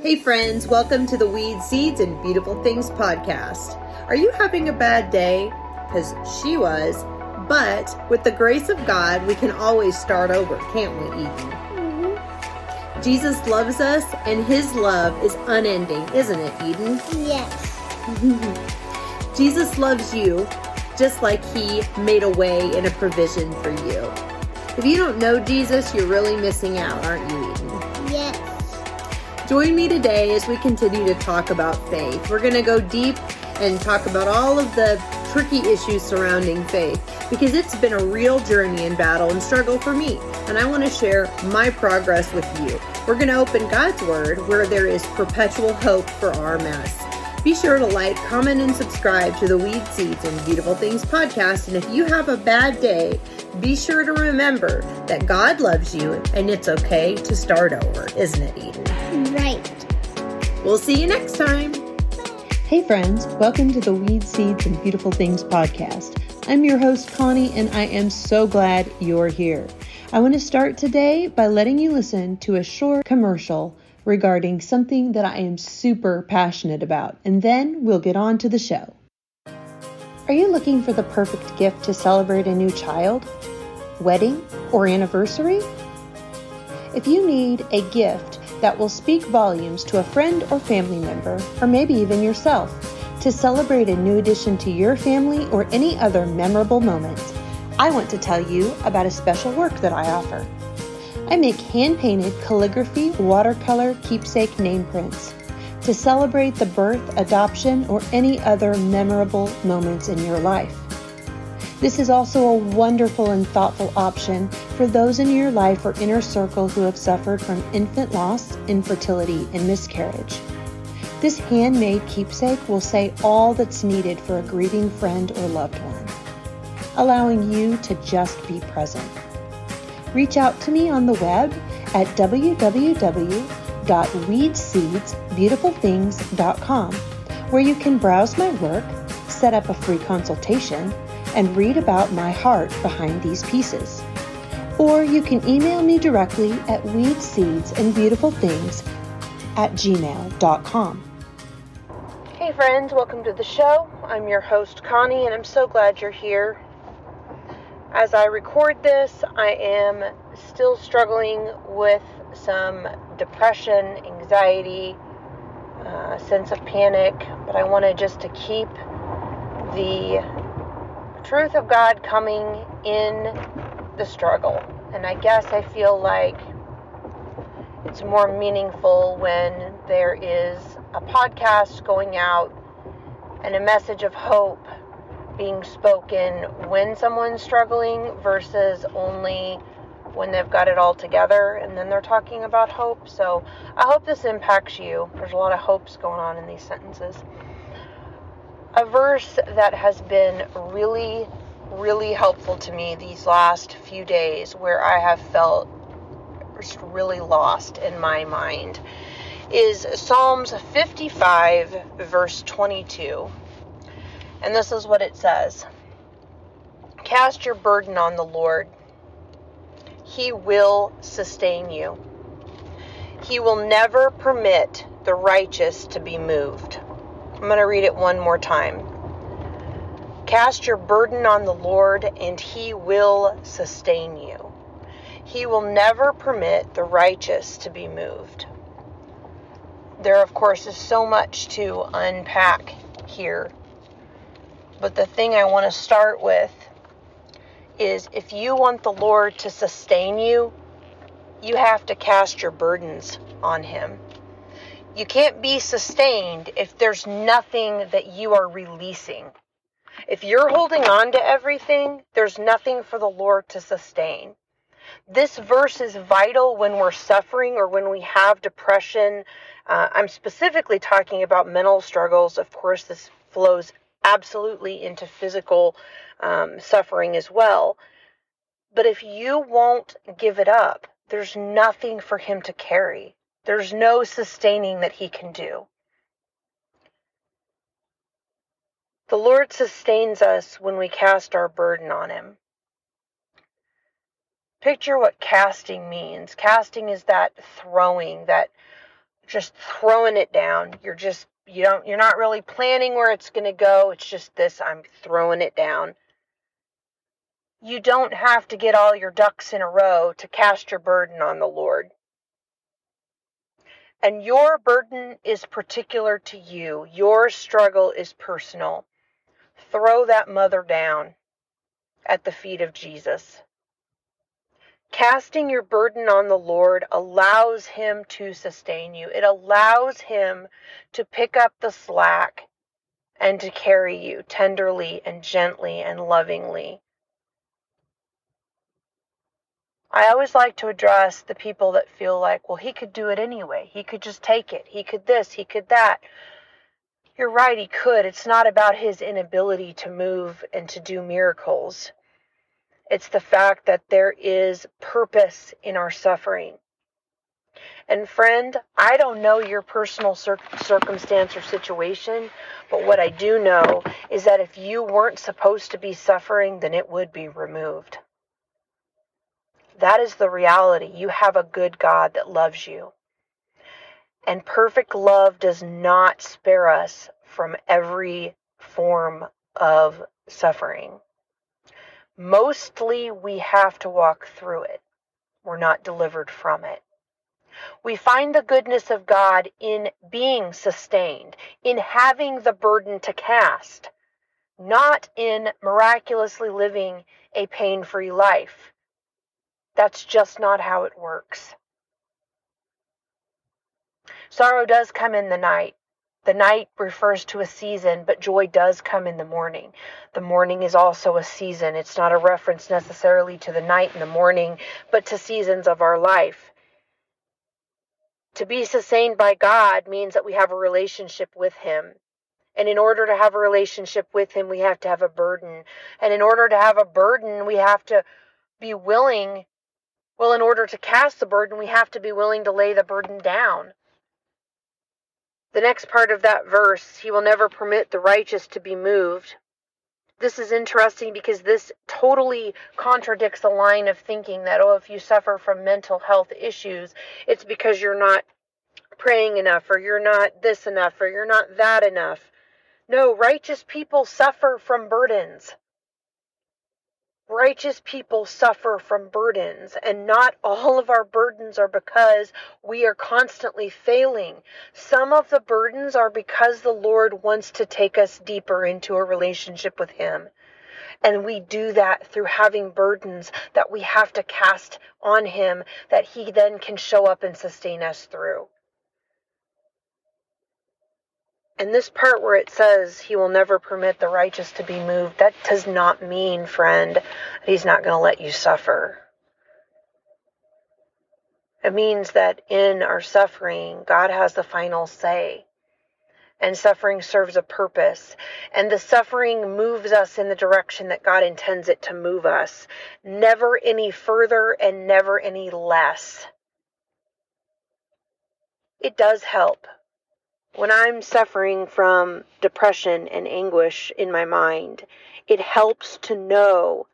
Hey, friends, welcome to the Weeds Seeds and Beautiful Things podcast. Are you having a bad day? Because she was. But with the grace of God, we can always start over, can't we, Eden? Mm-hmm. Jesus loves us, and his love is unending, isn't it, Eden? Yes. Jesus loves you just like he made a way and a provision for you. If you don't know Jesus, you're really missing out, aren't you, Eden? Join me today as we continue to talk about faith. We're going to go deep and talk about all of the tricky issues surrounding faith because it's been a real journey and battle and struggle for me. And I want to share my progress with you. We're going to open God's Word where there is perpetual hope for our mess. Be sure to like, comment, and subscribe to the Weeds Seeds and Beautiful Things podcast. And if you have a bad day, be sure to remember that God loves you and it's okay to start over, isn't it, Eden? Right. We'll see you next time. Hey, friends, welcome to the Weeds Seeds and Beautiful Things podcast. I'm your host, Connie, and I am so glad you're here. I want to start today by letting you listen to a short commercial regarding something that I am super passionate about, and then we'll get on to the show. Are you looking for the perfect gift to celebrate a new child, wedding, or anniversary? If you need a gift that will speak volumes to a friend or family member, or maybe even yourself, to celebrate a new addition to your family or any other memorable moment, I want to tell you about a special work that I offer. I make hand painted calligraphy watercolor keepsake name prints to celebrate the birth, adoption, or any other memorable moments in your life. This is also a wonderful and thoughtful option for those in your life or inner circle who have suffered from infant loss, infertility, and miscarriage. This handmade keepsake will say all that's needed for a grieving friend or loved one, allowing you to just be present reach out to me on the web at www.weedsseedsbeautifulthings.com, where you can browse my work, set up a free consultation, and read about my heart behind these pieces. Or you can email me directly at weedsseedsandbeautifulthings at gmail.com. Hey friends, welcome to the show. I'm your host Connie, and I'm so glad you're here as I record this, I am still struggling with some depression, anxiety, uh, sense of panic, but I wanted just to keep the truth of God coming in the struggle. And I guess I feel like it's more meaningful when there is a podcast going out and a message of hope being spoken when someone's struggling versus only when they've got it all together and then they're talking about hope. So I hope this impacts you. There's a lot of hopes going on in these sentences. A verse that has been really, really helpful to me these last few days where I have felt just really lost in my mind is Psalms 55, verse 22. And this is what it says Cast your burden on the Lord, He will sustain you. He will never permit the righteous to be moved. I'm going to read it one more time. Cast your burden on the Lord, and He will sustain you. He will never permit the righteous to be moved. There, of course, is so much to unpack here but the thing I want to start with is if you want the Lord to sustain you, you have to cast your burdens on Him. You can't be sustained if there's nothing that you are releasing. If you're holding on to everything, there's nothing for the Lord to sustain. This verse is vital when we're suffering or when we have depression. Uh, I'm specifically talking about mental struggles. Of course, this flows absolutely into physical um, suffering as well. But if you won't give it up, there's nothing for him to carry. There's no sustaining that he can do. The Lord sustains us when we cast our burden on him. Picture what casting means. Casting is that throwing, that just throwing it down. You're just you don't you're not really planning where it's going to go. It's just this I'm throwing it down. You don't have to get all your ducks in a row to cast your burden on the Lord. And your burden is particular to you. Your struggle is personal. Throw that mother down at the feet of Jesus. Casting your burden on the Lord allows Him to sustain you. It allows Him to pick up the slack and to carry you tenderly and gently and lovingly. I always like to address the people that feel like, well, he could do it anyway. He could just take it. He could this, he could that. You're right, he could. It's not about his inability to move and to do miracles. It's the fact that there is purpose in our suffering. And friend, I don't know your personal cir- circumstance or situation, but what I do know is that if you weren't supposed to be suffering, then it would be removed. That is the reality. You have a good God that loves you. And perfect love does not spare us from every form of suffering. Mostly we have to walk through it. We're not delivered from it. We find the goodness of God in being sustained, in having the burden to cast, not in miraculously living a pain free life. That's just not how it works. Sorrow does come in the night. The night refers to a season, but joy does come in the morning. The morning is also a season. It's not a reference necessarily to the night and the morning, but to seasons of our life. To be sustained by God means that we have a relationship with Him. And in order to have a relationship with Him, we have to have a burden. And in order to have a burden, we have to be willing. Well, in order to cast the burden, we have to be willing to lay the burden down. The next part of that verse, he will never permit the righteous to be moved. This is interesting because this totally contradicts the line of thinking that, oh, if you suffer from mental health issues, it's because you're not praying enough, or you're not this enough, or you're not that enough. No, righteous people suffer from burdens. Righteous people suffer from burdens, and not all of our burdens are because we are constantly failing. Some of the burdens are because the Lord wants to take us deeper into a relationship with Him. And we do that through having burdens that we have to cast on Him that He then can show up and sustain us through. And this part where it says he will never permit the righteous to be moved, that does not mean, friend, that he's not going to let you suffer. It means that in our suffering, God has the final say. And suffering serves a purpose. And the suffering moves us in the direction that God intends it to move us. Never any further and never any less. It does help when I'm suffering from depression and anguish in my mind, it helps to know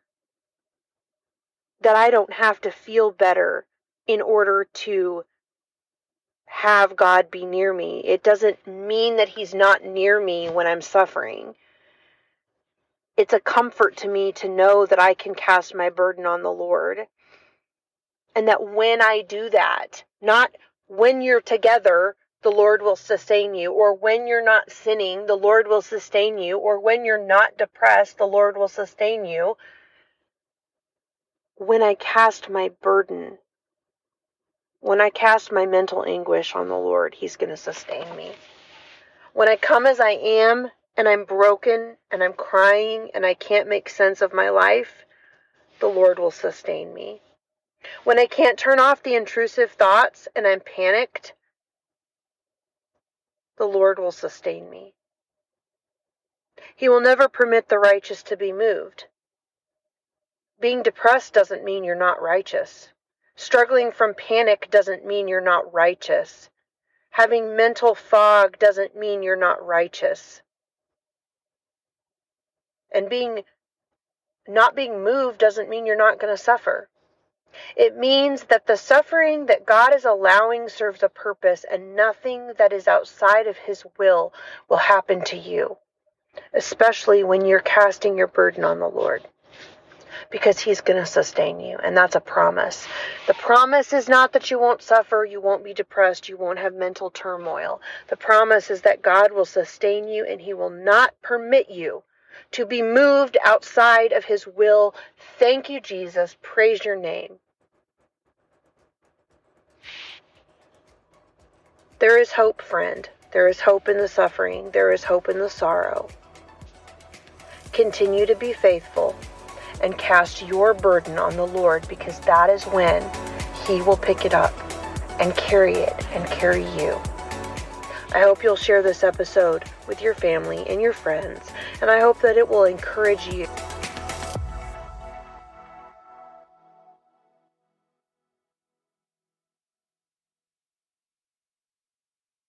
that I don't have to feel better in order to have God be near me. It doesn't mean that He's not near me when I'm suffering. It's a comfort to me to know that I can cast my burden on the Lord. And that when I do that, not when you're together the Lord will sustain you. Or when you're not sinning, the Lord will sustain you. Or when you're not depressed, the Lord will sustain you. When I cast my burden, when I cast my mental anguish on the Lord, He's going to sustain me. When I come as I am and I'm broken and I'm crying and I can't make sense of my life, the Lord will sustain me. When I can't turn off the intrusive thoughts and I'm panicked, the Lord will sustain me. He will never permit the righteous to be moved. Being depressed doesn't mean you're not righteous. Struggling from panic doesn't mean you're not righteous. Having mental fog doesn't mean you're not righteous. And being not being moved doesn't mean you're not going to suffer. It means that the suffering that God is allowing serves a purpose and nothing that is outside of His will will happen to you, especially when you're casting your burden on the Lord. Because He's going to sustain you, and that's a promise. The promise is not that you won't suffer, you won't be depressed, you won't have mental turmoil. The promise is that God will sustain you and He will not permit you to be moved outside of His will. Thank you, Jesus. Praise your name. There is hope, friend. There is hope in the suffering. There is hope in the sorrow. Continue to be faithful and cast your burden on the Lord because that is when He will pick it up and carry it and carry you. I hope you'll share this episode with your family and your friends, and I hope that it will encourage you